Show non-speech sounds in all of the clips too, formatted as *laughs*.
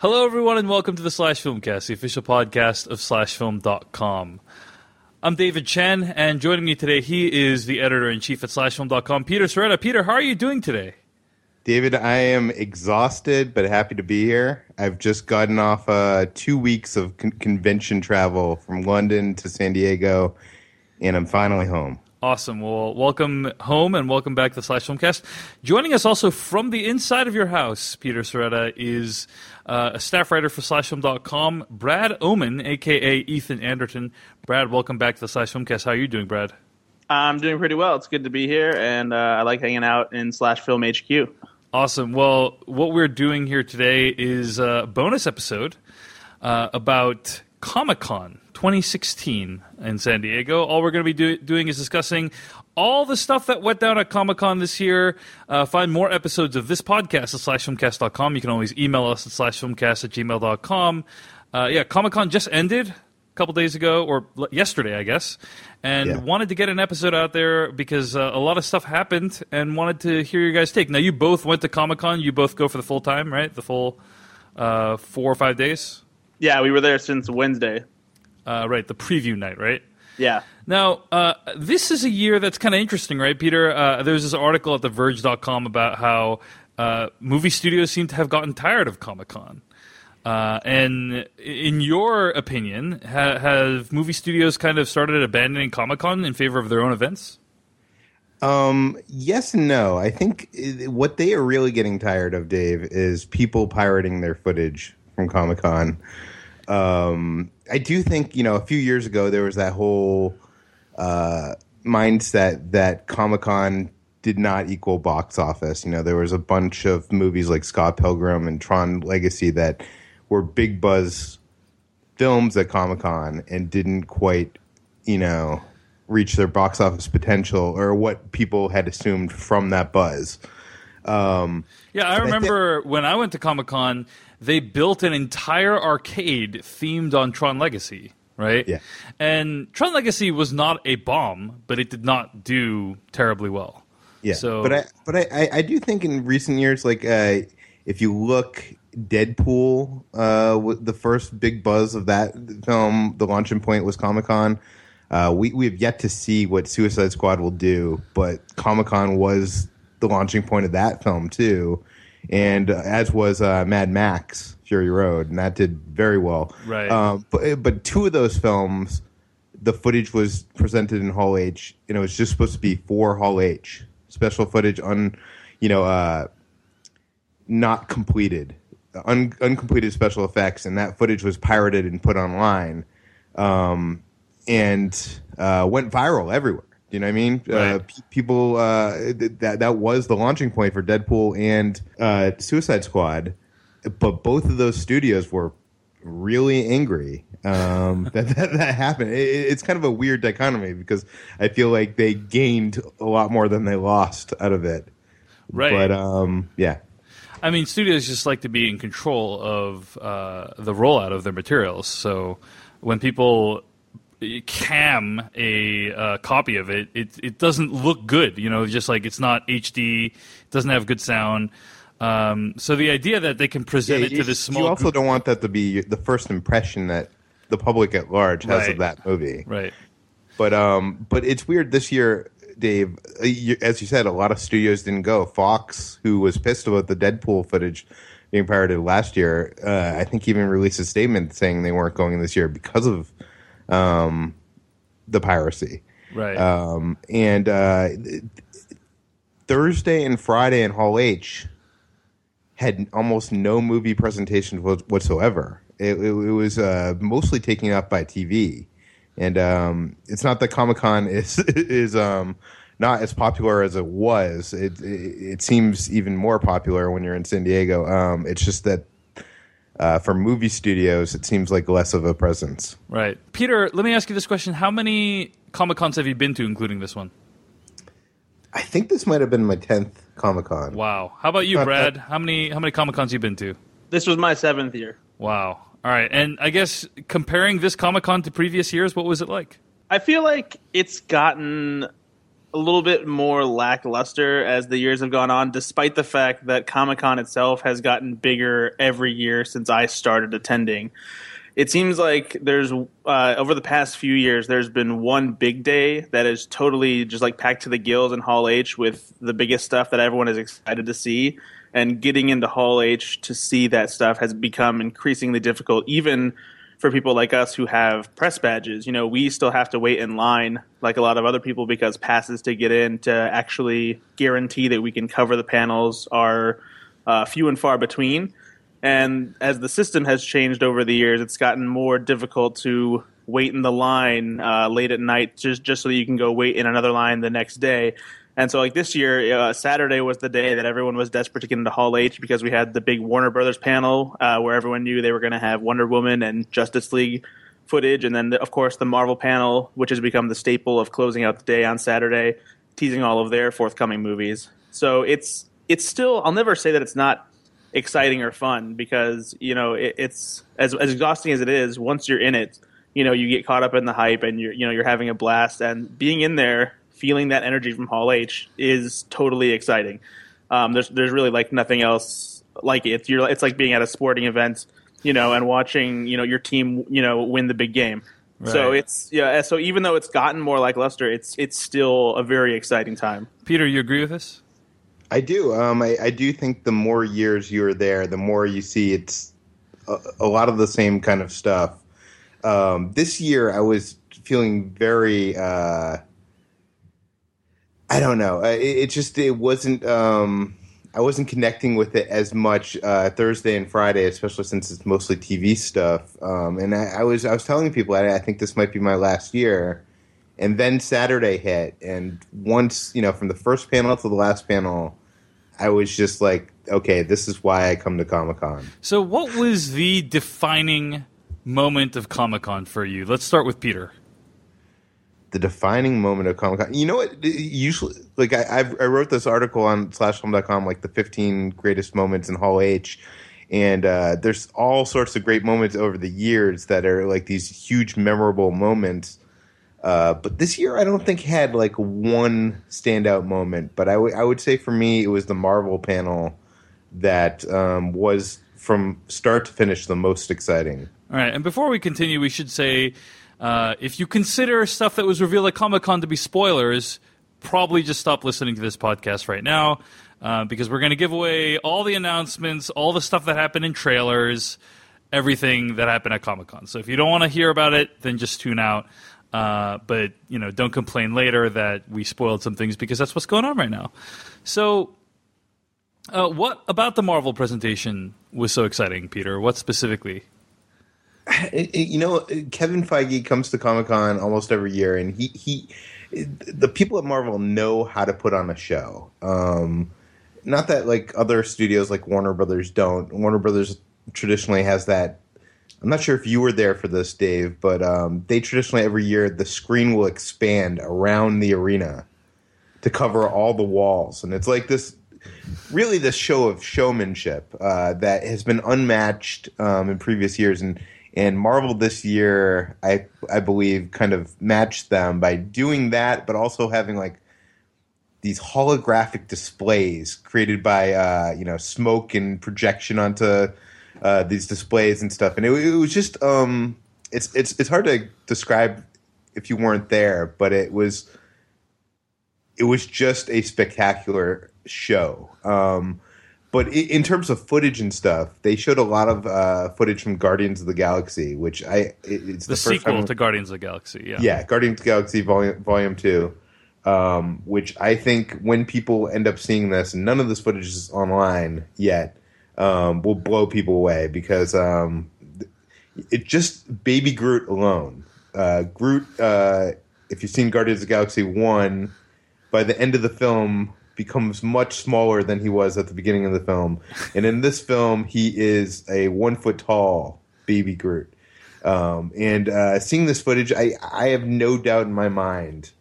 Hello, everyone, and welcome to the Slash Filmcast, the official podcast of SlashFilm.com. I'm David Chen, and joining me today, he is the editor in chief at SlashFilm.com, Peter Sciretta. Peter, how are you doing today? David, I am exhausted but happy to be here. I've just gotten off uh, two weeks of con- convention travel from London to San Diego, and I'm finally home. Awesome. Well, welcome home and welcome back to Slash Filmcast. Joining us also from the inside of your house, Peter Sciretta, is uh, a staff writer for SlashFilm.com, Brad Oman, aka Ethan Anderton. Brad, welcome back to the Slash Filmcast. How are you doing, Brad? I'm doing pretty well. It's good to be here, and uh, I like hanging out in Slash Film HQ. Awesome. Well, what we're doing here today is a bonus episode uh, about Comic Con 2016 in San Diego. All we're going to be do- doing is discussing all the stuff that went down at Comic Con this year. Uh, find more episodes of this podcast at slashfilmcast.com. You can always email us at slashfilmcast at gmail.com. Uh, yeah, Comic Con just ended a couple days ago, or l- yesterday, I guess, and Yeah. wanted to get an episode out there because uh, a lot of stuff happened and wanted to hear your guys' take. Now, you both went to Comic Con. You both go for the full time, right? The full uh, four or five days? Yeah, we were there since Wednesday. Uh, right, the preview night, right? Yeah. Now, uh, this is a year that's kind of interesting, right, Peter? Uh, there's this article at TheVerge.com about how uh, movie studios seem to have gotten tired of Comic Con. Uh, and in your opinion, ha- have movie studios kind of started abandoning Comic Con in favor of their own events? Um, yes and no. I think what they are really getting tired of, Dave, is people pirating their footage from Comic Con. Um, I do think you know a few years ago there was that whole uh, mindset that Comic Con did not equal box office. You know, there was a bunch of movies like Scott Pilgrim and Tron Legacy that were big buzz films at Comic Con and didn't quite, you know, reach their box office potential or what people had assumed from that buzz. Um, Yeah, I remember when I went to Comic Con, they built an entire arcade themed on Tron Legacy, right? Yeah. And Tron Legacy was not a bomb, but it did not do terribly well. Yeah, So- but I but I, I, do think in recent years, like uh, if you look, Deadpool, uh, the first big buzz of that film, the launching point was Comic Con. Uh, we we have yet to see what Suicide Squad will do, but Comic Con was the launching point of that film too, and uh, as was uh, Mad Max Fury Road, and that did very well. Right. Um, but but two of those films the footage was presented in Hall H, and it was just supposed to be for Hall H special footage on, you know, uh, not completed, un- uncompleted special effects, and that footage was pirated and put online, um, and uh, went viral everywhere. You know what I mean? Uh, Right. pe- people uh, th- that that was the launching point for Deadpool and uh, Suicide Squad, but both of those studios were really angry um, *laughs* that, that that happened. It, it's kind of a weird dichotomy because I feel like they gained a lot more than they lost out of it. Right. But um, yeah, I mean, studios just like to be in control of uh, the rollout of their materials. So when people cam a uh, copy of it, it it doesn't look good. You know, just like it's not HD, it doesn't have good sound. Um, so the idea that they can present it you, to this small you also group, don't want that to be the first impression that the public at large has Right. of that movie. right? But um, but it's weird this year, Dave. uh, As you said, a lot of studios didn't go. Fox, who was pissed about the Deadpool footage being pirated last year, uh, I think even released a statement saying they weren't going this year because of um, the piracy. Right. Um, and uh, th- Thursday and Friday in Hall H had almost no movie presentation wha- whatsoever. It, it, it was uh, mostly taken up by TV, and um, it's not that Comic Con *laughs* is is um, not as popular as it was. It, it it seems even more popular when you're in San Diego. Um, it's just that uh, for movie studios, it seems like less of a presence. right. Peter, let me ask you this question: How many Comic Cons have you been to, including this one? I think this might have been my tenth Comic Con. Wow. How about you, Brad? How many how many Comic Cons you been to? This was my seventh year. Wow. All right. And I guess comparing this Comic Con to previous years, what was it like? I feel like it's gotten a little bit more lackluster as the years have gone on, despite the fact that Comic Con itself has gotten bigger every year since I started attending. It seems like there's uh, over the past few years, there's been one big day that is totally just like packed to the gills in Hall H with the biggest stuff that everyone is excited to see. And getting into Hall H to see that stuff has become increasingly difficult, even for people like us who have press badges. You know, we still have to wait in line like a lot of other people because passes to get in to actually guarantee that we can cover the panels are uh, few and far between. And as the system has changed over the years, it's gotten more difficult to wait in the line uh, late at night just just so that you can go wait in another line the next day. And so, like this year, uh, Saturday was the day that everyone was desperate to get into Hall H because we had the big Warner Brothers panel uh, where everyone knew they were going to have Wonder Woman and Justice League footage, and then the, of course the Marvel panel, which has become the staple of closing out the day on Saturday, teasing all of their forthcoming movies. So it's it's still I'll never say that it's not exciting or fun because you know it, it's as as exhausting as it is. Once you're in it, you know you get caught up in the hype and you're you know you're having a blast and being in there feeling that energy from Hall H is totally exciting. Um, there's there's really like nothing else like it. It's, you're, it's like being at a sporting event, you know, and watching you know your team you know win the big game. Right. So it's yeah. So even though it's gotten more like Luster, it's it's still a very exciting time. Peter, you agree with this? I do. Um, I, I do think the more years you're there, the more you see it's a, a lot of the same kind of stuff. Um, this year, I was feeling very. Uh, I don't know. It, it just it wasn't. Um, I wasn't connecting with it as much uh, Thursday and Friday, especially since it's mostly TV stuff. Um, and I, I, was I was telling people I, I, think this might be my last year. And then Saturday hit, and once you know, from the first panel to the last panel, I was just like, okay, this is why I come to Comic Con. So, what was the defining moment of Comic Con for you? Let's start with Peter the defining moment of Comic Con. You know what? Usually, like I, I've, i wrote this article on slashfilm.com, like the 15 greatest moments in Hall H, and uh, there's all sorts of great moments over the years that are like these huge memorable moments. Uh, but this year, I don't think had like one standout moment. But I, w- I would say for me, it was the Marvel panel that um, was from start to finish the most exciting. All right, and before we continue, we should say uh, if you consider stuff that was revealed at Comic Con to be spoilers, probably just stop listening to this podcast right now uh, because we're going to give away all the announcements, all the stuff that happened in trailers, everything that happened at Comic Con. So if you don't want to hear about it, then just tune out. Uh, but you know, don't complain later that we spoiled some things because that's what's going on right now. So, uh, what about the Marvel presentation was so exciting, Peter? What specifically? You know, Kevin Feige comes to Comic Con almost every year, and he he the people at Marvel know how to put on a show. Um, not that like other studios like Warner Brothers don't. Warner Brothers traditionally has that. I'm not sure if you were there for this, Dave, but um, they traditionally every year the screen will expand around the arena to cover all the walls, and it's like this really this show of showmanship uh, that has been unmatched um, in previous years and and Marvel this year, I I believe, kind of matched them by doing that, but also having like these holographic displays created by uh, you know smoke and projection onto uh, these displays and stuff. And it, it was just um, it's it's it's hard to describe if you weren't there, but it was it was just a spectacular show. Um, but in terms of footage and stuff, they showed a lot of uh, footage from Guardians of the Galaxy, which I it's the, the sequel to Guardians of the Galaxy. Yeah, yeah, Guardians of the Galaxy Volume Volume Two, um, which I think when people end up seeing this, none of this footage is online yet, um, will blow people away because um, it just Baby Groot alone. Uh, Groot, uh, if you've seen Guardians of the Galaxy One, by the end of the film becomes much smaller than he was at the beginning of the film. And in this film, he is a one foot tall baby Groot. Um, and uh, seeing this footage, I, I have no doubt in my mind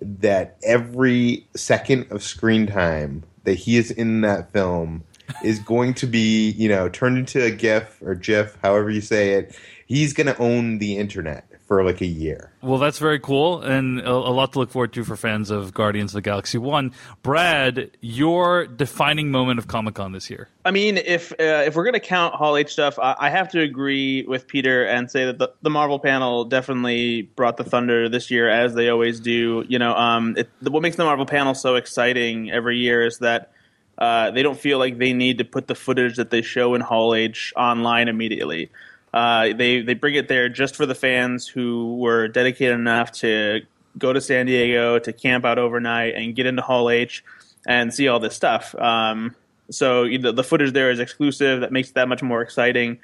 that every second of screen time that he is in that film is going to be, you know, turned into a GIF or GIF, however you say it. He's going to own the internet for like a year. Well, that's very cool, and a, a, lot to look forward to for fans of Guardians of the Galaxy One. Brad, your defining moment of Comic Con this year? I mean, if uh, if we're gonna count Hall H stuff, I, I, have to agree with Peter and say that the, the Marvel panel definitely brought the thunder this year, as they always do. You know, um, it, what makes the Marvel panel so exciting every year is that. Uh, they don't feel like they need to put the footage that they show in Hall H online immediately. Uh, they they bring it there just for the fans who were dedicated enough to go to San Diego to camp out overnight and get into Hall H and see all this stuff. Um, so know, the footage there is exclusive. That makes that much more exciting.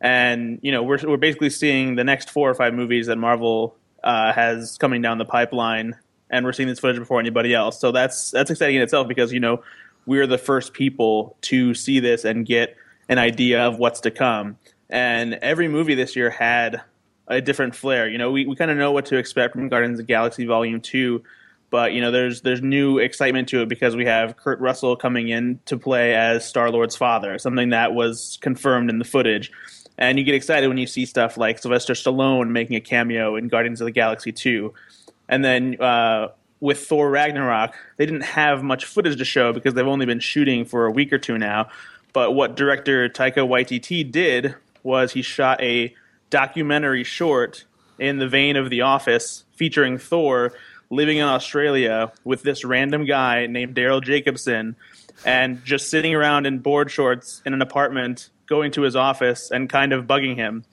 And you know we're we're basically seeing the next four or five movies that Marvel uh, has coming down the pipeline, and we're seeing this footage before anybody else. So that's that's exciting in itself because you know we're the first people to see this and get an idea of what's to come and every movie this year had a different flair. You know, we, we kind of know what to expect from Guardians of the Galaxy Volume Two, but you know, there's there's new excitement to it because we have Kurt Russell coming in to play as Star Lord's father, something that was confirmed in the footage. And you get excited when you see stuff like Sylvester Stallone making a cameo in Guardians of the Galaxy Two, and then. Uh, with Thor Ragnarok, they didn't have much footage to show because they've only been shooting for a week or two now. But what director Taika Waititi did was he shot a documentary short in the vein of The Office featuring Thor living in Australia with this random guy named Daryl Jacobson and just sitting around in board shorts in an apartment, going to his office and kind of bugging him.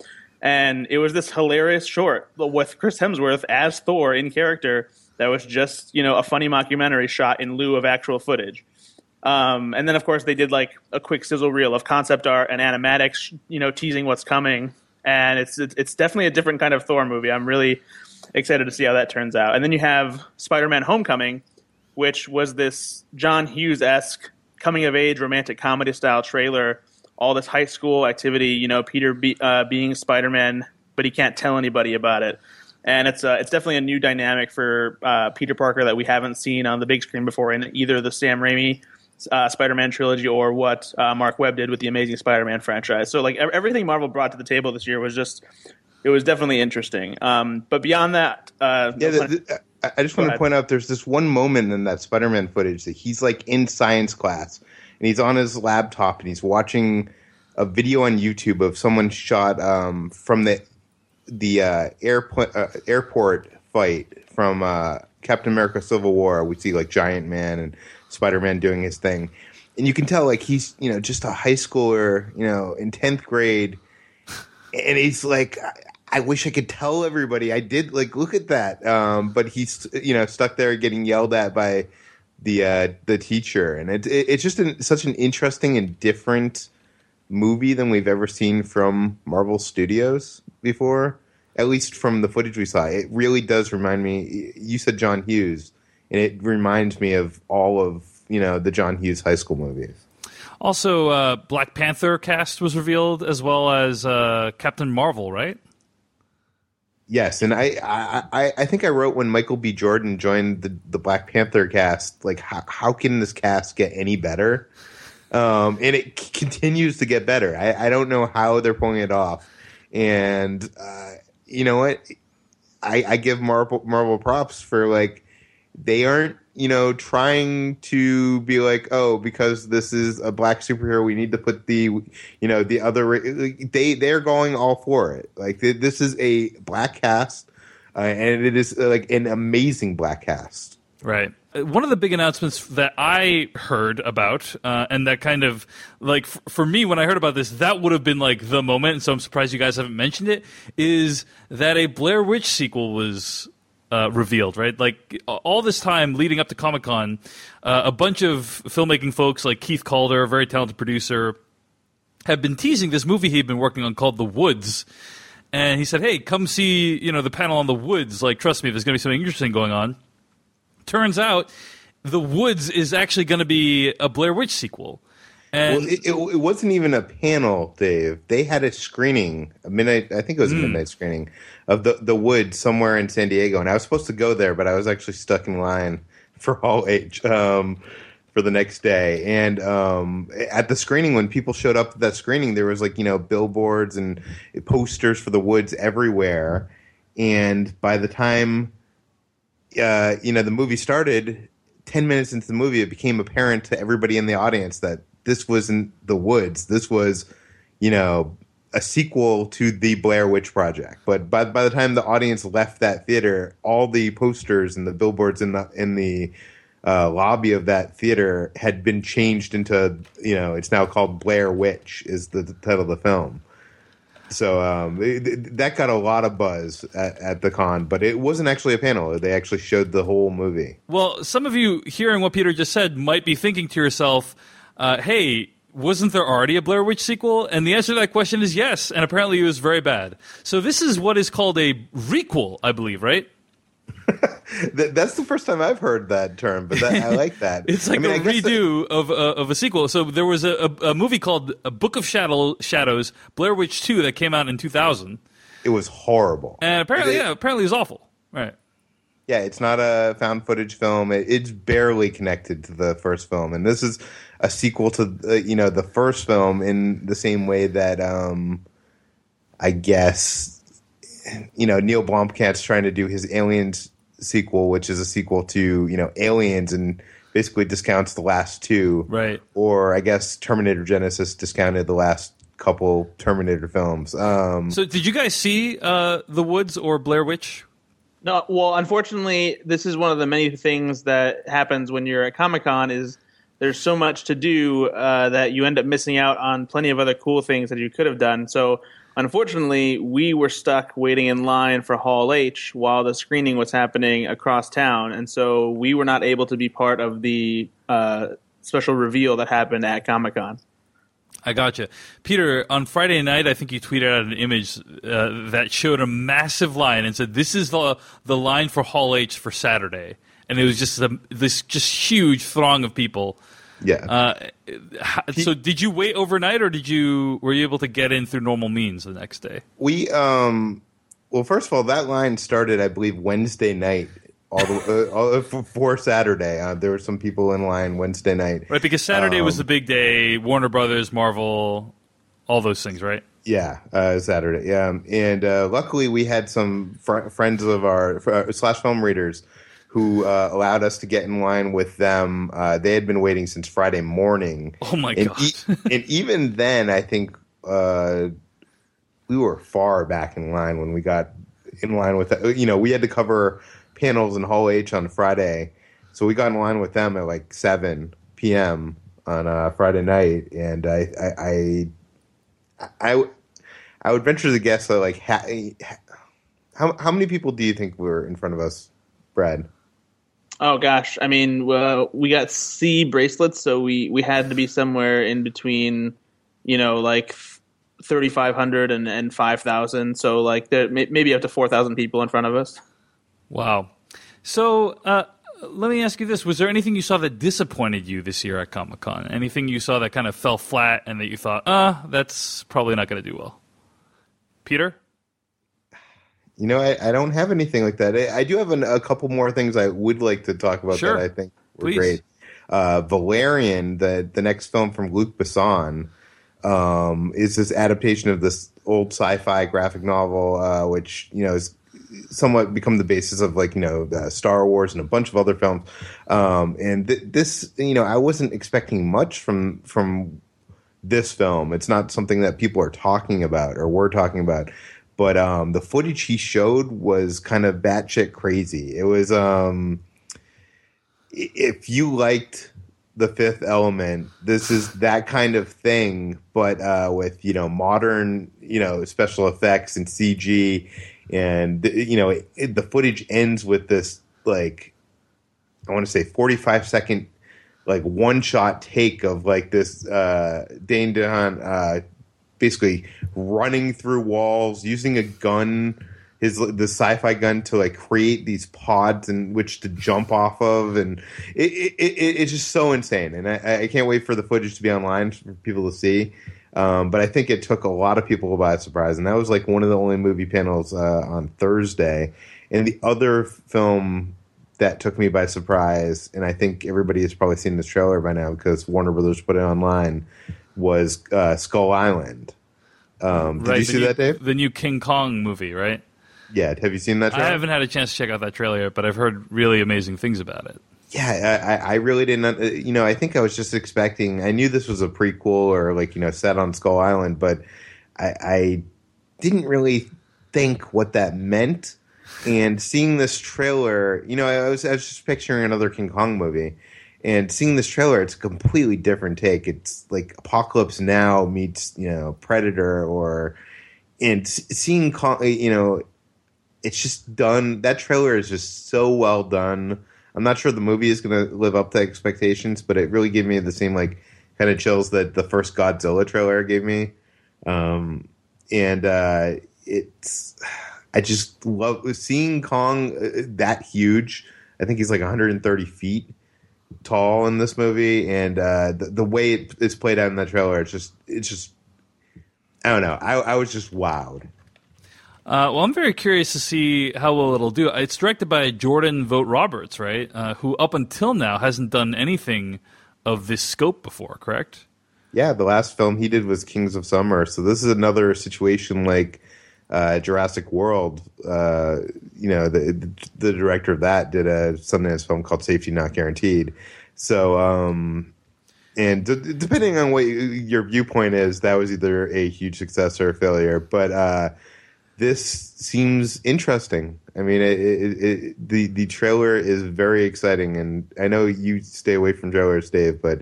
And it was this hilarious short with Chris Hemsworth as Thor in character that was just, you know, a funny mockumentary shot in lieu of actual footage. Um, and then, of course, they did like a quick sizzle reel of concept art and animatics, you know, teasing what's coming. And it's it's definitely a different kind of Thor movie. I'm really excited to see how that turns out. And then you have Spider-Man: Homecoming, which was this John Hughes esque coming of age romantic comedy style trailer. All this high school activity, you know, Peter be, uh, being Spider-Man, but he can't tell anybody about it and it's uh, it's definitely a new dynamic for uh, Peter Parker that we haven't seen on the big screen before in either the Sam Raimi uh, Spider-Man trilogy or what uh, Marc Webb did with the Amazing Spider-Man franchise. So like everything Marvel brought to the table this year was just it was definitely interesting. Um, but beyond that, uh, yeah, the, the, I just want to point out there's this one moment in that Spider-Man footage that he's like in science class and he's on his laptop and he's watching a video on YouTube of someone shot um, from the the uh, airport uh, airport fight from uh, Captain America: Civil War. We see like Giant Man and Spider Man doing his thing, and you can tell like he's you know just a high schooler, you know, in tenth grade, and he's like. I wish I could tell everybody. I did like look at that, um, but he's you know stuck there getting yelled at by the uh, the teacher, and it, it it's just an, such an interesting and different movie than we've ever seen from Marvel Studios before. At least from the footage we saw, it really does remind me. You said John Hughes and it reminds me of all of you know the John Hughes high school movies. Also, uh, Black Panther cast was revealed as well as uh, Captain Marvel, right? Yes, and I, I I think I wrote when Michael B. Jordan joined the, the Black Panther cast, like how how can this cast get any better? Um, and it c- continues to get better. I, I don't know how they're pulling it off, and uh, you know what? I, I give Marvel Marvel props for like they aren't you know trying to be like oh because this is a black superhero we need to put the you know the other they they're going all for it like this is a black cast uh, and it is uh, like an amazing black cast right uh, one of the big announcements that I heard about, uh, and that kind of like f- for me when I heard about this, that would have been like the moment. And so I'm surprised you guys haven't mentioned it. Is that a Blair Witch sequel was uh, revealed, right? Like all this time leading up to Comic Con, uh, a bunch of filmmaking folks like Keith Calder, a very talented producer, have been teasing this movie he'd been working on called The Woods. And he said, "Hey, come see you know the panel on The Woods. Like, trust me, there's going to be something interesting going on." Turns out, The Woods is actually going to be a Blair Witch sequel. And well, it, it, it, wasn't even a panel, Dave. They had a screening, a midnight. I think it was a mm. midnight screening of the the Wood somewhere in San Diego, and I was supposed to go there, but I was actually stuck in line *laughs* for Hall H um, for the next day. And um, at the screening, when people showed up at that screening, there was like you know billboards and posters for the Woods everywhere. and by the time uh, you know the movie started, ten minutes into the movie, it became apparent to everybody in the audience that this wasn't the woods. This was, you know, a sequel to the Blair Witch Project. But by by the time the audience left that theater, all the posters and the billboards in the in the uh, lobby of that theater had been changed into you know it's now called Blair Witch is the, the title of the film. So um, it, that got a lot of buzz at, at, the con, but it wasn't actually a panel. They actually showed the whole movie. Well, some of you hearing what Peter just said might be thinking to yourself, uh, "Hey, wasn't there already a Blair Witch sequel?" And the answer to that question is yes, and apparently it was very bad. So this is what is called a requel, I believe, right? *laughs* That's the first time I've heard that term, but that, I like that. *laughs* it's like I mean, a redo that... of uh, of a sequel. So there was a, a, a, movie called A Book of Shadow, Shadows, Blair Witch Two, that came out in 2000. It was horrible, and apparently, yeah, apparently it was awful. Right. Yeah, it's not a found footage film. It, it's barely connected to the first film, and this is a sequel to uh, you know the first film in the same way that um, I guess you know Neil Blomkamp's trying to do his Aliens sequel, which is a sequel to you know Aliens and basically discounts the last two, right? Or I guess Terminator Genisys discounted the last couple Terminator films. Um, so did you guys see uh, The Woods or Blair Witch? No, well, unfortunately, this is one of the many things that happens when you're at Comic Con. Is there's so much to do uh, that you end up missing out on plenty of other cool things that you could have done. So Unfortunately, we were stuck waiting in line for Hall H while the screening was happening across town, and so we were not able to be part of the uh, special reveal that happened at Comic Con. I gotcha. Peter, on Friday night, I think you tweeted out an image uh, that showed a massive line and said, This is the, the line for Hall H for Saturday. And it was just a, this just huge throng of people yeah. Uh, so did you wait overnight, or did you were you able to get in through normal means the next day? We um, well, first of all, that line started, I believe, Wednesday night. All the uh, all, for Saturday, uh, there were some people in line Wednesday night, right? Because Saturday um, was the big day. Warner Brothers, Marvel, all those things, right? Yeah, uh, Saturday. Yeah, and uh, luckily we had some fr- friends of our uh, slash film readers who uh, allowed us to get in line with them. Uh, they had been waiting since Friday morning. Oh my and god! E- and even then, I think uh, we were far back in line when we got in line with. You know, we had to cover panels in Hall H on Friday, so we got in line with them at like seven p.m. on uh, Friday night, and I, I, I, I, I would venture to guess that like ha- how how many people do you think were in front of us, Brad? Oh gosh, I mean, we got C bracelets, so we we had to be somewhere in between, you know, like thirty five hundred and and five thousand. So like there maybe up to four thousand people in front of us. Wow. So uh, let me ask you this: Was there anything you saw that disappointed you this year at Comic Con? Anything you saw that kind of fell flat and that you thought, ah, uh, that's probably not going to do well? Peter. You know, I, I don't have anything like that. I, I do have an, a couple more things I would like to talk about sure. that I think were Please. great. Uh, Valerian, the the next film from Luc Besson, um, is this adaptation of this old sci-fi graphic novel, uh, which you know is somewhat become the basis of like you know uh, Star Wars and a bunch of other films. Um, and th- this, you know, I wasn't expecting much from from this film. It's not something that people are talking about or we're talking about but um, the footage he showed was kind of batshit crazy. It was um, if you liked the Fifth Element, this is that kind of thing, but uh, with you know modern you know special effects and CG, and you know it, the footage ends with this like I want to say forty five second like one shot take of like this uh, Dane DeHaan uh, basically running through walls, using a gun, his the sci-fi gun to like create these pods in which to jump off of, and it, it, it it's just so insane. And I, I, can't wait for the footage to be online for people to see. Um, but I think it took a lot of people by surprise, and that was like one of the only movie panels uh, on Thursday. And the other film that took me by surprise, and I think everybody has probably seen this trailer by now because Warner Brothers put it online, was uh, Skull Island. Um, did right, you see new, that, Dave? The new King Kong movie, right? yet. Have you seen that? I haven't had a chance to check out that trailer yet, but I've heard really amazing things about it. Yeah, I, I really didn't. uh, You know, I think I was just expecting. I knew this was a prequel or like you know set on Skull Island, but I, I didn't really think what that meant. And seeing this trailer, you know, I was I was just picturing another King Kong movie, and seeing this trailer, it's a completely different take. It's like Apocalypse Now meets you know Predator, or and seeing Kong, you know, it's just done. That trailer is just so well done. I'm not sure the movie is going to live up to expectations, but it really gave me the same like kind of chills that the first Godzilla trailer gave me. Um, and uh, it's I just love seeing Kong uh, that huge. I think he's like 130 feet tall in this movie, and uh, the, the way it, it's played out in that trailer, it's just it's just I don't know. I, I was just wowed. Uh, well, I'm very curious to see how well it'll do. It's directed by Jordan Vogt-Roberts, right? Uh, who up until now hasn't done anything of this scope before, correct? Yeah, the last film he did was Kings of Summer. So this is another situation like uh, Jurassic World. Uh, you know, the the director of that did a Sundance film called Safety Not Guaranteed. So, um, and d- depending on what your viewpoint is, that was either a huge success or a failure. But uh, this seems interesting. I mean, it, it, it, the the trailer is very exciting, and I know you stay away from trailers, Dave, but.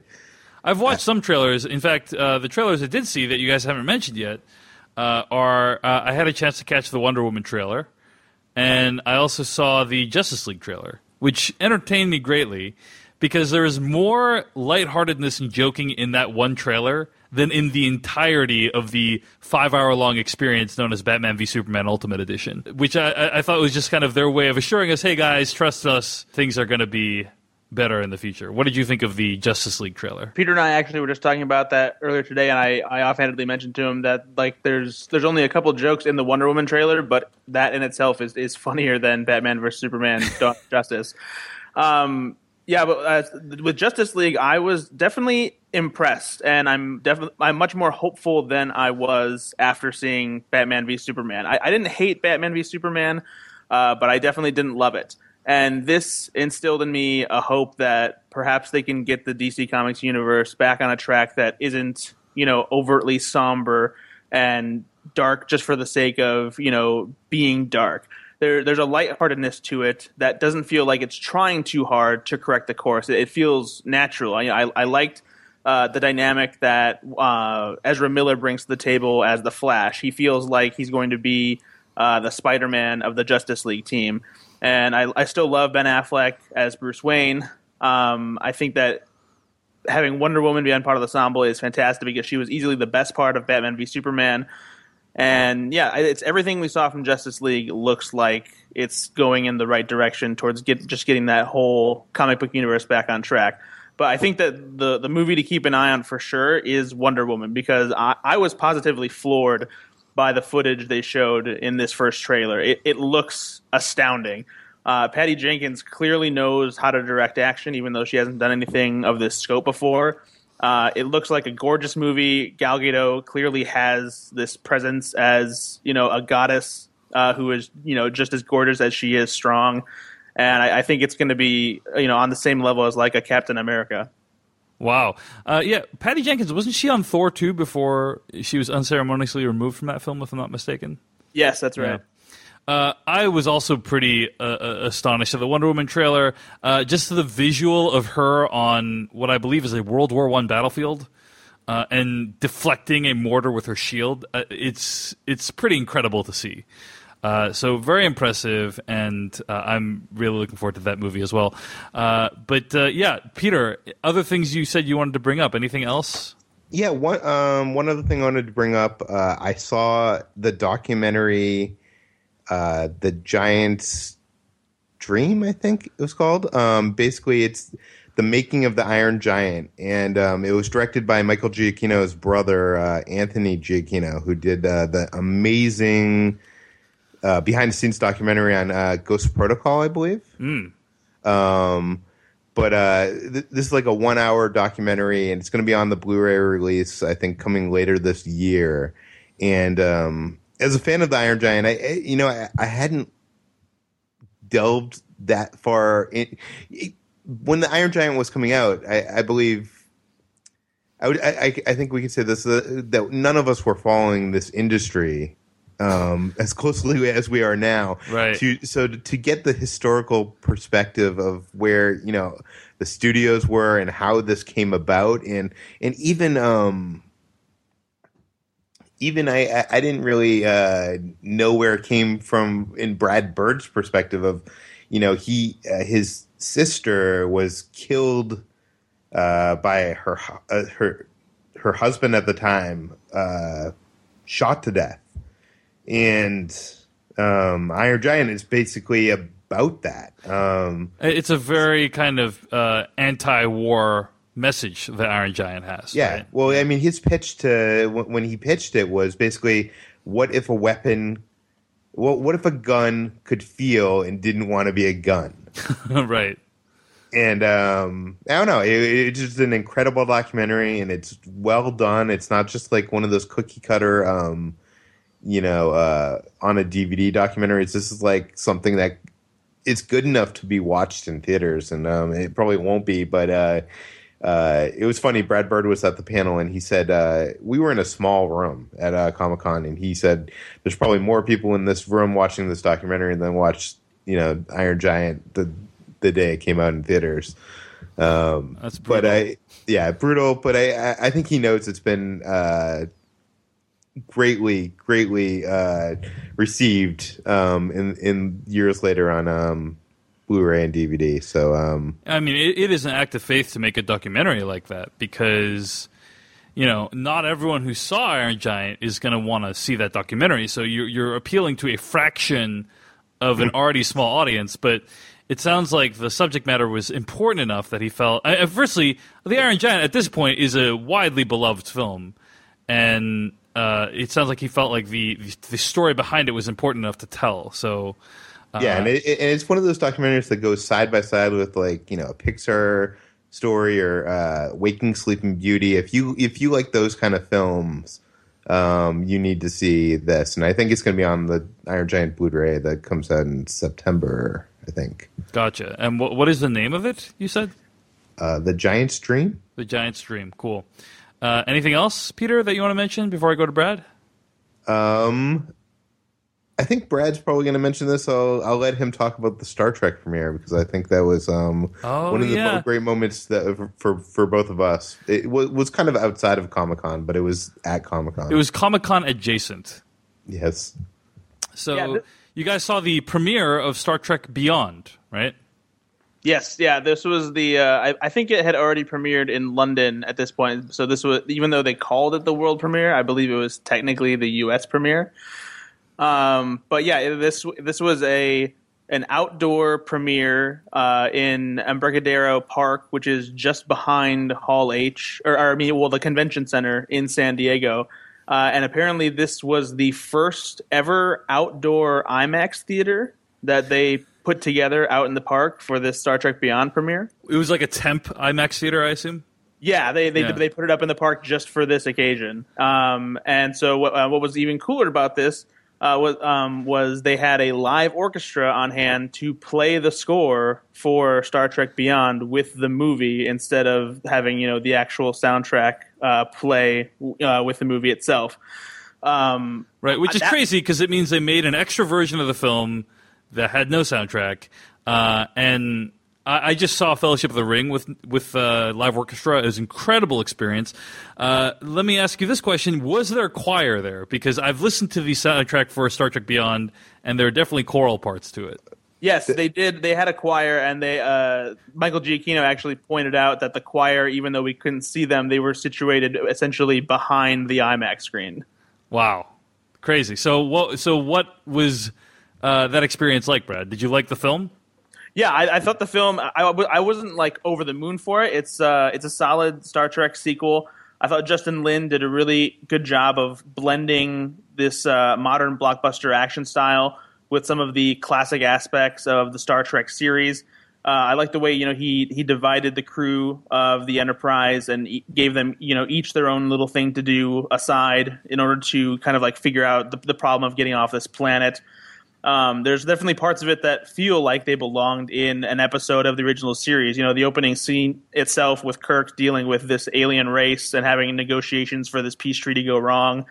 I've watched some trailers. In fact, uh, the trailers I did see that you guys haven't mentioned yet uh, are uh, I had a chance to catch the Wonder Woman trailer, and I also saw the Justice League trailer, which entertained me greatly because there is more lightheartedness and joking in that one trailer than in the entirety of the five hour long experience known as Batman v Superman Ultimate Edition, which I, I thought was just kind of their way of assuring us, hey guys, trust us, things are going to be better in the future. What did you think of the Justice League trailer? Peter and I actually were just talking about that earlier today, and I, I offhandedly mentioned to him that like there's there's only a couple jokes in the Wonder Woman trailer, but that in itself is, is funnier than Batman vs Superman: *laughs* Dawn Justice. Um, yeah, but uh, with Justice League, I was definitely impressed, and I'm definitely I'm much more hopeful than I was after seeing Batman v Superman. I, I didn't hate Batman v Superman, uh, but I definitely didn't love it. And this instilled in me a hope that perhaps they can get the DC Comics universe back on a track that isn't, you know, overtly somber and dark just for the sake of, you know, being dark. There, there's a lightheartedness to it that doesn't feel like it's trying too hard to correct the course. It, it feels natural. I, I, I liked uh, the dynamic that uh, Ezra Miller brings to the table as the Flash. He feels like he's going to be uh, the Spider-Man of the Justice League team, and I, I still love Ben Affleck as Bruce Wayne. Um, I think that having Wonder Woman be on part of the ensemble is fantastic because she was easily the best part of Batman v Superman. And yeah, it's everything we saw from Justice League looks like it's going in the right direction towards get, just getting that whole comic book universe back on track. But I think that the the movie to keep an eye on for sure is Wonder Woman because I, I was positively floored by the footage they showed in this first trailer. It, it looks astounding. Uh, Patty Jenkins clearly knows how to direct action, even though she hasn't done anything of this scope before. Uh, it looks like a gorgeous movie. Gal Gadot clearly has this presence as you know a goddess uh, who is you know just as gorgeous as she is strong, and I, I think it's going to be you know on the same level as like a Captain America. Wow. Uh, yeah, Patty Jenkins wasn't she on Thor 2 before she was unceremoniously removed from that film, if I'm not mistaken? Yes, that's right. Uh, I was also pretty uh, uh, astonished at the Wonder Woman trailer. Uh, just the visual of her on what I believe is a World War One battlefield, uh, and deflecting a mortar with her shield. Uh, it's it's pretty incredible to see. Uh, so very impressive, and uh, I'm really looking forward to that movie as well. Uh, but uh, yeah, Peter, other things you said you wanted to bring up. Anything else? Yeah, one um, one other thing I wanted to bring up. Uh, I saw the documentary, "The Giant's Dream." I think it was called. Um, basically, it's the making of the Iron Giant, and um, it was directed by Michael Giacchino's brother Anthony Giacchino, who did the amazing uh, behind the scenes documentary on uh, Ghost Protocol, I believe. Um, but uh, th- this is like a one hour documentary, and it's going to be on the Blu ray release, I think, coming later this year. And um, as a fan of the Iron Giant, I, I you know I, I hadn't delved that far in. It, when the Iron Giant was coming out, I, I believe I would I, I think we could say this uh, that none of us were following this industry um, *laughs* as closely as we are now. Right. To, so to, to get the historical perspective of where you know the studios were and how this came about, and and even um, even I I- didn't really uh, know where it came from in Brad Bird's perspective of you know he uh, his sister was killed uh, by her uh, her her husband at the time uh, shot to death, and um, Iron Giant is basically about that. Um, It's a very kind of uh, anti-war message that Iron Giant has. yeah, right? well, I mean, his pitch to when he pitched it was basically, what if a weapon, what what if a gun could feel and didn't want to be a gun? *laughs* right. and um, I don't know. It, it's just an incredible documentary, and it's well done. It's not just like one of those cookie cutter, um, you know, uh, on a DVD documentaries. This is like something that it's good enough to be watched in theaters, and um, it probably won't be, but. Uh, uh, it was funny. Brad Bird was at the panel, and he said uh, we were in a small room at uh, Comic Con, and he said there's probably more people in this room watching this documentary than watched, you know, Iron Giant the the day it came out in theaters. Um, That's but brutal. I, yeah, brutal. But I, I, I think he knows it's been uh, greatly, greatly uh, received um, in in years later on um, Blu-ray and DVD. So um, I mean, it, it is an act of faith to make a documentary like that because, you know, not everyone who saw Iron Giant is going to want to see that documentary. So you're, you're appealing to a fraction of an already small audience, but it sounds like the subject matter was important enough that he felt. I, I- firstly, The Iron Giant at this point is a widely beloved film, and uh, it sounds like he felt like the, the story behind it was important enough to tell. So. yeah, and, it- and it's one of those documentaries that goes side by side with like you know a Pixar story or uh, Waking Sleeping Beauty. If you if you like those kind of films, um, you need to see this. And I think it's going to be on the Iron Giant Blu-ray that comes out in September. I think Gotcha. And what what is the name of it? You said uh, the Giant's Dream. the Giant's Dream. Cool. Uh, anything else, Peter, that you want to mention before I go to Brad? Um, I think Brad's probably going to mention this. I'll I'll let him talk about the Star Trek premiere because I think that was um Oh, one of the yeah. mo- great moments that for for both of us. It was, was kind of outside of Comic Con, but it was at Comic Con. It was Comic Con adjacent. yes. So Yeah, th- you guys saw the premiere of Star Trek Beyond, right? Yes, yeah. This was the. Uh, I, I think it had already premiered in London at this point. So this was even though they called it the world premiere, I believe it was technically the U.S. premiere. Um, but yeah, this this was a an outdoor premiere uh, in Embarcadero Park, which is just behind Hall H, or, or I mean, well, the convention center in San Diego. Uh, and apparently, this was the first ever outdoor IMAX theater that they put together out in the park for this Star Trek Beyond premiere. It was like a temp IMAX theater, I assume. Yeah, they they, Yeah. they put it up in the park just for this occasion. Um, and so what, uh, what was even cooler about this uh, was um, was they had a live orchestra on hand to play the score for Star Trek Beyond with the movie instead of having you know the actual soundtrack uh, play uh, with the movie itself. Um, Right, which is that- crazy because it means they made an extra version of the film that had no soundtrack. Uh, and I, I just saw Fellowship of the Ring with with uh, live orchestra. It was an incredible experience. Uh, let me ask you this question: Was there a choir there? Because I've listened to the soundtrack for Star Trek Beyond, and there are definitely choral parts to it. Yes, they did. They had a choir, and they uh, Michael Giacchino actually pointed out that the choir, even though we couldn't see them, they were situated essentially behind the IMAX screen. Wow, crazy. So what? So what was uh, that experience like, Brad? Did you like the film? Yeah, I, I thought the film. I, I wasn't like over the moon for it. It's uh, it's a solid Star Trek sequel. I thought Justin Lin did a really good job of blending this uh, modern blockbuster action style with some of the classic aspects of the Star Trek series. Uh, I like the way you know he he divided the crew of the Enterprise and gave them you know each their own little thing to do aside in order to kind of like figure out the, the problem of getting off this planet. Um, there's definitely parts of it that feel like they belonged in an episode of the original series. You know, the opening scene itself with Kirk dealing with this alien race and having negotiations for this peace treaty go wrong.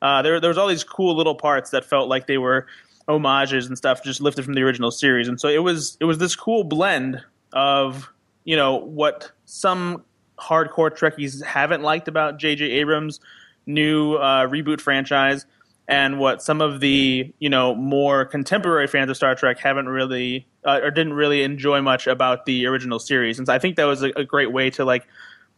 Uh, there, there was all these cool little parts that felt like they were homages and stuff just lifted from the original series. And so it was it was this cool blend of you know what some hardcore Trekkies haven't liked about J.J. Abrams' new uh, reboot franchise, and what some of the you know more contemporary fans of Star Trek haven't really uh, or didn't really enjoy much about the original series. And so I think that was a, a great way to like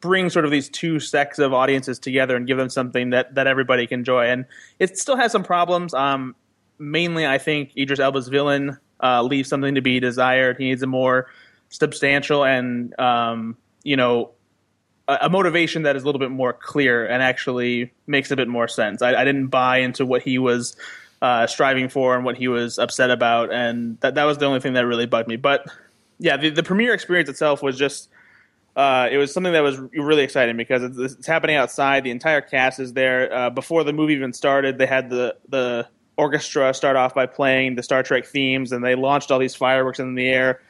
bring sort of these two sects of audiences together and give them something that that everybody can enjoy. And it still has some problems. Um, mainly, I think Idris Elba's villain uh, leaves something to be desired. He needs a more substantial and um, you know a, motivation that is a little bit more clear and actually makes a bit more sense. I, I didn't buy into what he was uh, striving for and what he was upset about, and that that was the only thing that really bugged me. But yeah, the, the premiere experience itself was just. Uh, it was something that was really exciting because it's, it's, happening outside. The entire cast is there. Uh, before the movie even started, they had the the orchestra start off by playing the Star Trek themes, and they launched all these fireworks in the air.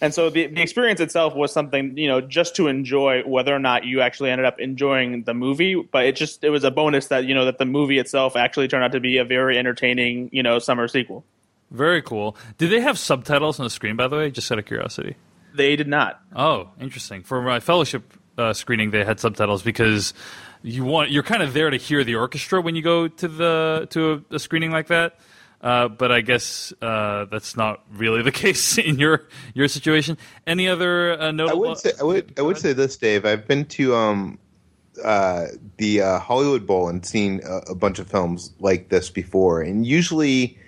And so the, the experience itself was something, you know, just to enjoy whether or not you actually ended up enjoying the movie. But it just, it was a bonus that, you know, that the movie itself actually turned out to be a very entertaining, you know, summer sequel. Very cool. Did they have subtitles on the screen, by the way? Just out of curiosity. They did not. Oh, interesting. For my fellowship uh, screening, they had subtitles because you want you're kind of there to hear the orchestra when you go to the to a, a screening like that. Uh, but I guess uh, that's not really the *laughs* case in your your situation. Any other uh, notable? I would say I would I would say this, Dave. I've been to um, uh, the uh, Hollywood Bowl and seen a, a, bunch of films like this before, and usually.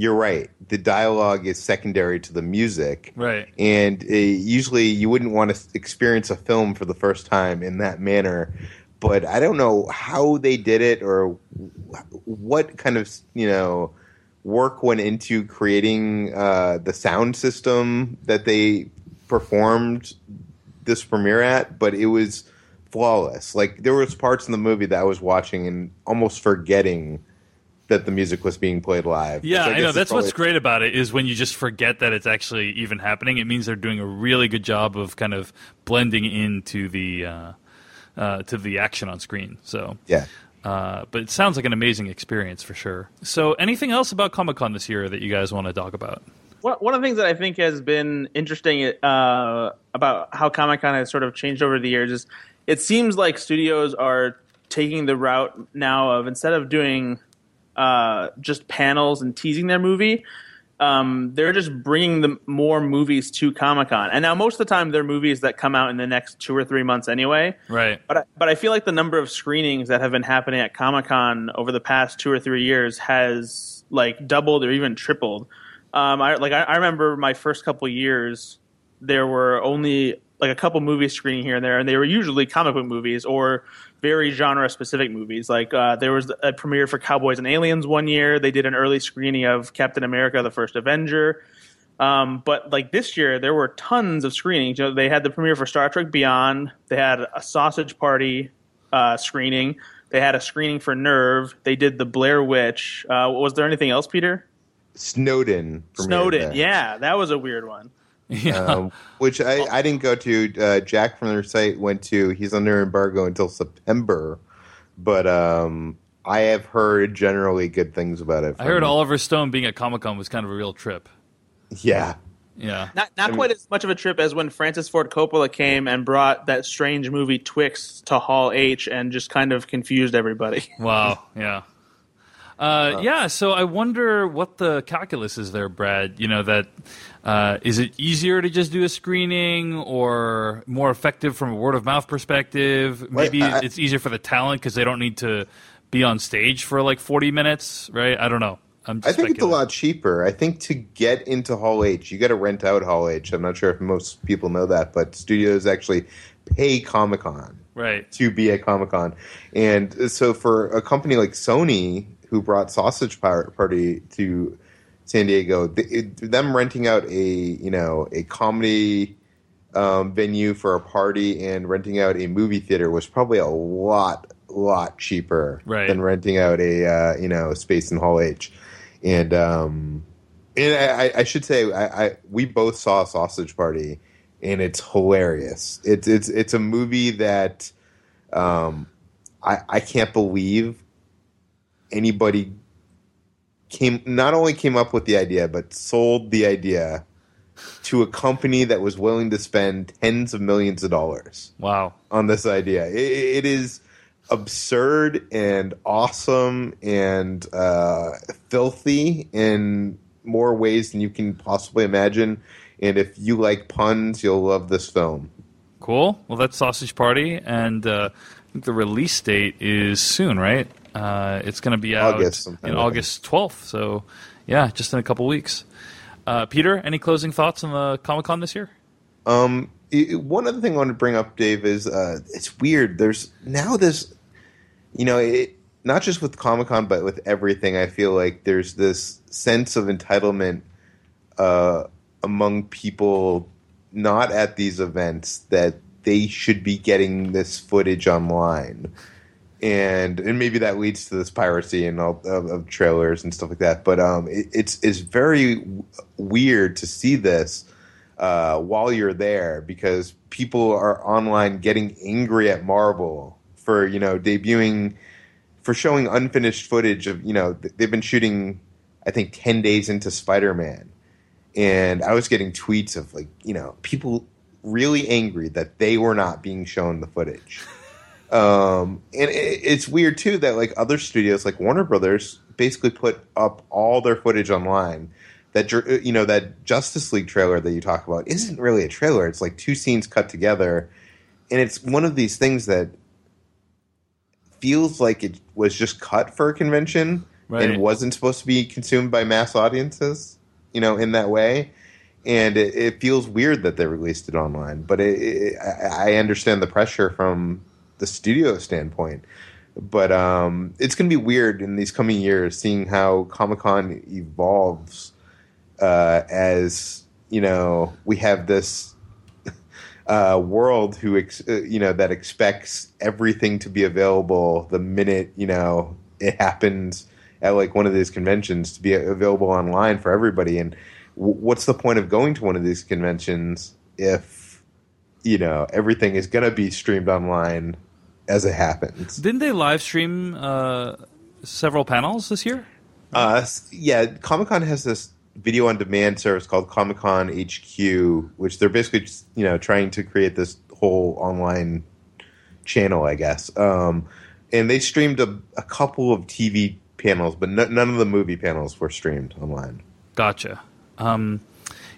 You're right. The dialogue is secondary to the music, right? And uh, usually, you wouldn't want to experience a film for the first time in that manner but I don't know how they did it or what kind of you know work went into creating uh, the sound system that they performed this premiere at, but it was flawless. Like there was parts in the movie that I was watching and almost forgetting that the music was being played live. Yeah, I, I, know. That's what's great about it is when you just forget that it's actually even happening. It means they're doing a really good job of kind of blending into the. Uh, uh, to the action on screen. So yeah. Uh, but it sounds like an amazing experience for sure. So, anything else about Comic Con this year that you guys want to talk about? One of the things that I think has been interesting uh, about how Comic Con has sort of changed over the years is it seems like studios are taking the route now of instead of doing uh, just panels and teasing their movie, um, they're just bringing the more movies to Comic Con, and now most of the time they're movies that come out in the next two or three months anyway. Right. But I, but I feel like the number of screenings that have been happening at Comic Con over the past two or three years has like doubled or even tripled. Um, I like I, I remember my first couple years there were only like a couple movies screening here and there, and they were usually comic book movies or very genre specific movies. Like uh, there was a premiere for Cowboys and Aliens one year. They did an early screening of Captain America: The First Avenger. Um, but like this year, there were tons of screenings. You know, they had the premiere for Star Trek Beyond. They had a Sausage Party uh, screening. They had a screening for Nerve. They did the Blair Witch. Uh, was there anything else, Peter? Snowden. Snowden. Yeah, that was a weird one. *laughs* Yeah. Um, which I, I didn't go to. Uh, Jack from their site went to. He's under embargo until September, but um, I have heard generally good things about it. I heard Oliver Stone being at Comic Con was kind of a real trip. Yeah. Yeah. Not not I quite mean, as much of a trip as when Francis Ford Coppola came and brought that strange movie Twixt to Hall H and just kind of confused everybody. *laughs* Wow. Yeah. Uh, yeah, so I wonder what the calculus is there, Brad. You know that uh, is it easier to just do a screening or more effective from a word of mouth perspective? Maybe I, it's easier for the talent because they don't need to be on stage for like 40 minutes, right? I don't know. i think it's a lot cheaper. I think to get into Hall H, you got to rent out Hall H. I'm not sure if most people know that, but studios actually pay Comic Con right to be at Comic Con, and so for a company like Sony who brought Sausage Party to San Diego, them renting out a you know a comedy um, venue for a party and renting out a movie theater was probably a lot lot cheaper Right. than renting out a uh, you know space in Hall H. And um, and I, I- I should say I, I we both saw Sausage Party, and it's hilarious. It's it's it's a movie that um, I I can't believe anybody came not only came up with the idea but sold the idea to a company that was willing to spend tens of millions of dollars Wow. on this idea. It, it is absurd and awesome and uh, filthy in more ways than you can possibly imagine. And if you like puns, you'll love this film. Cool. Well, that's Sausage Party, and uh, I think the release date is soon, right? Uh, it's going to be out August in August 12th. So, yeah, just in a couple weeks. Uh, Peter, any closing thoughts on the Comic Con this year? Um, i- one other thing I want to bring up, Dave, is uh, it's weird. There's now this, you know, it, not just with Comic Con, but with everything. I feel like there's this sense of entitlement uh, among people not at these events that they should be getting this footage online. And and maybe that leads to this piracy and all of, of trailers and stuff like that. But um, it, it's it's very w- weird to see this uh, while you're there because people are online getting angry at Marvel for you know debuting for showing unfinished footage of you know th- they've been shooting I think ten days into Spider Man, and I was getting tweets of like you know people really angry that they were not being shown the footage. Um, and it, it's weird too that like other studios like Warner Brothers basically put up all their footage online. That you know that Justice League trailer that you talk about isn't really a trailer. It's like two scenes cut together, and it's one of these things that feels like it was just cut for a convention Right. and wasn't supposed to be consumed by mass audiences. You know, in that way, and it, it feels weird that they released it online. But it, it, I I understand the pressure from the studio standpoint. But um, it's going to be weird in these coming years seeing how Comic Con evolves uh, as you know we have this *laughs* uh, world who ex- uh, you know that expects everything to be available the minute you know it happens at like one of these conventions to be available online for everybody and w- what's the point of going to one of these conventions if you know everything is going to be streamed online as it happens Didn't they live stream uh, several panels this year? Uh, yeah, Comic Con has this video on demand service called Comic Con HQ, which they're basically just, you know trying to create this whole online channel, I guess. Um, and they streamed a, a couple of TV panels, but none of the movie panels were streamed online. Gotcha. Um,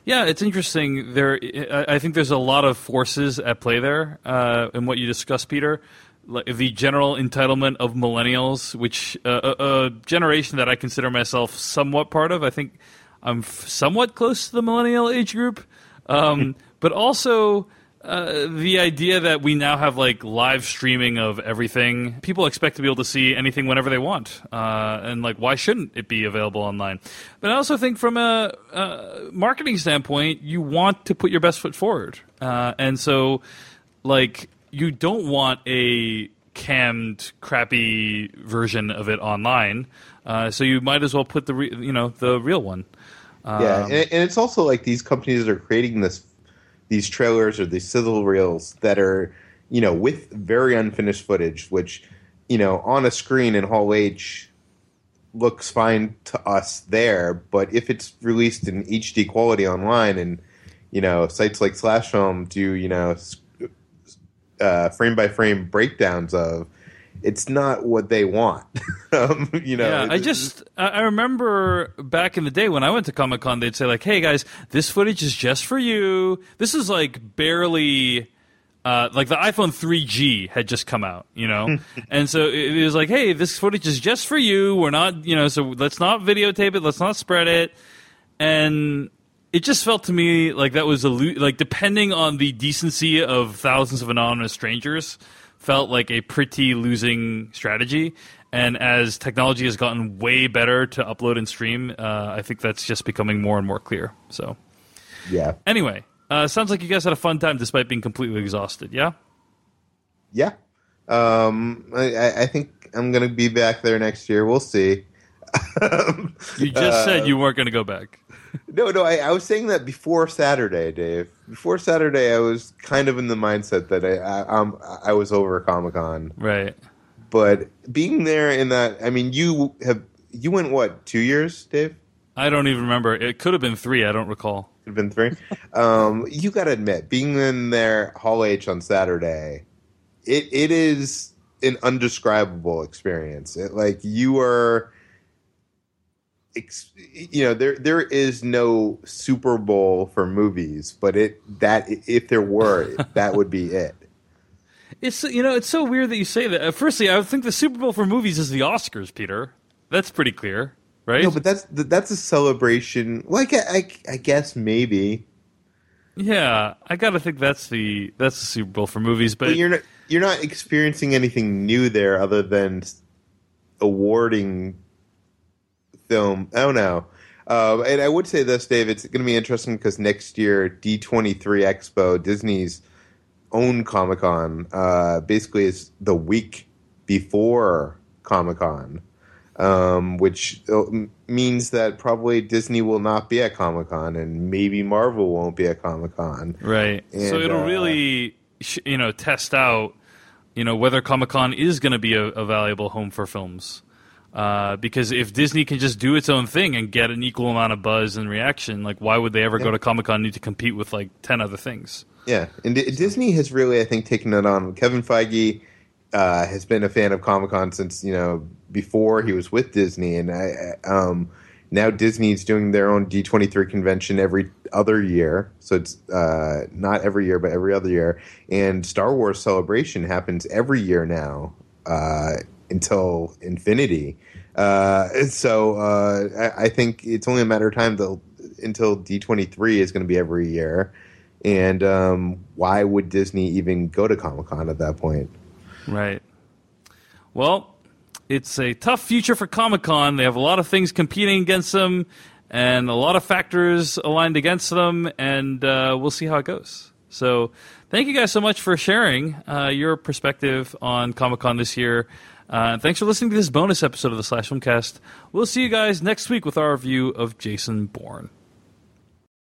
yeah, it's interesting. There, I I think there's a lot of forces at play there uh, in what you discussed, Peter. Like the general entitlement of millennials, which uh, a, a generation that I consider myself somewhat part of. I think I'm f- somewhat close to the millennial age group, um, *laughs* but also uh, the idea that we now have like live streaming of everything. People expect to be able to see anything whenever they want, uh, and like why shouldn't it be available online? But I also think from a, a marketing standpoint, you want to put your best foot forward, uh, and so like you don't want a cammed, crappy version of it online. Uh, so you might as well put the re- you know the real one. yeah, Um, and, and it's also like these companies are creating this these trailers or these sizzle reels that are you know with very unfinished footage, which you know on a screen in Hall H looks fine to us there, but if it's released in HD quality online and you know sites like Slash Film do you know uh, frame by frame breakdowns of. It's not what they want, *laughs* um, you know. Yeah, I just I remember back in the day when I went to Comic Con, they'd say like, "Hey guys, this footage is just for you." This is like barely. Uh, like the iPhone 3G had just come out, you know, *laughs* and so it it was like, "Hey, this footage is just for you. We're not, you know, so let's not videotape it. Let's not spread it." And it just felt to me like that was a lo- like depending on the decency of thousands of anonymous strangers felt like a pretty losing strategy and as technology has gotten way better to upload and stream uh, i think that's just becoming more and more clear so yeah. anyway Uh, sounds like you guys had a fun time despite being completely exhausted. Yeah. Yeah. Um, I, I think I'm going to be back there next year. We'll see. *laughs* You just said you weren't going to go back. *laughs* No, no, I, I was saying that before Saturday, Dave. Before Saturday, I was kind of in the mindset that I, I, um, I was over Comic Con. Right. But being there in that, I mean, you have you went what two years, Dave? I don't even remember. It could have been three. I don't recall. Could have been three. um, you got to admit, being in there Hall H on Saturday, it it is an undescribable experience. It, like you are, you know, there there is no Super Bowl for movies, but it that if there were, *laughs* that would be it. It's you know it's so weird that you say that. Uh, firstly, I would think the Super Bowl for movies is the Oscars, Peter. That's pretty clear, right? No, but that's that's a celebration. Like I, I, I guess maybe, yeah, I gotta think that's the that's the Super Bowl for movies. But, but you're not you're not experiencing anything new there other than awarding film. I don't know. Uh, and I would say this, Dave. It's going to be interesting because next year, D23 Expo, Disney's own Comic Con, uh, basically is the week before Comic Con, um, which uh, means that probably Disney will not be at Comic Con, and maybe Marvel won't be at Comic Con. right. so it'll uh, really you know test out you know whether Comic Con is going to be a, a valuable home for films. Uh, because if Disney can just do its own thing and get an equal amount of buzz and reaction, like why would they ever go to Comic Con and need to compete with like ten other things? Yeah, and D- Disney has really, I think, taken it on. Kevin Feige uh, has been a fan of Comic Con since you know before he was with Disney, and I, I- um, now Disney's doing their own D twenty three convention every other year. So it's uh, not every year, but every other year. And Star Wars Celebration happens every year now uh, until infinity. Uh, so uh, I, I think it's only a matter of time until D twenty three is going to be every year. And um, why would Disney even go to Comic Con at that point? Right. Well, it's a tough future for Comic Con. They have a lot of things competing against them, and a lot of factors aligned against them, and uh, we'll see how it goes. So, thank you guys so much for sharing uh, your perspective on Comic Con this year. Uh, thanks for listening to this bonus episode of the Slash Filmcast. We'll see you guys next week with our review of Jason Bourne.